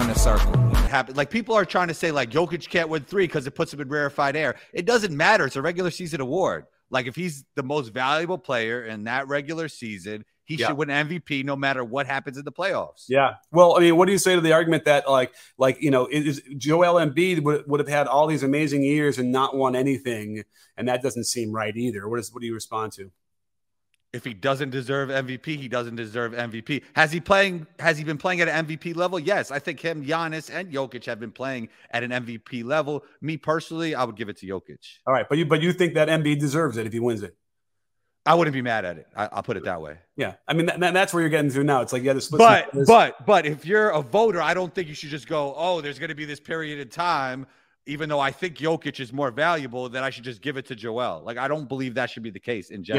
win the circle. Happen. Like people are trying to say like Jokic can't win three because it puts him in rarefied air. It doesn't matter. It's a regular season award. Like if he's the most valuable player in that regular season, he yeah. should win MVP no matter what happens in the playoffs. Yeah. Well, I mean, what do you say to the argument that like like you know is Joel Embiid would, would have had all these amazing years and not won anything, and that doesn't seem right either. What is what do you respond to? If he doesn't deserve MVP, he doesn't deserve MVP. Has he playing? Has he been playing at an MVP level? Yes, I think him, Giannis, and Jokic have been playing at an MVP level. Me personally, I would give it to Jokic. All right, but you but you think that Embiid deserves it if he wins it? I wouldn't be mad at it. I, will put it that way. Yeah, I mean that, that's where you're getting to now. It's like yeah, the split. But but but if you're a voter, I don't think you should just go. Oh, there's going to be this period of time even though I think Jokic is more valuable, that I should just give it to Joel. Like I don't believe that should be the case in general. Yeah.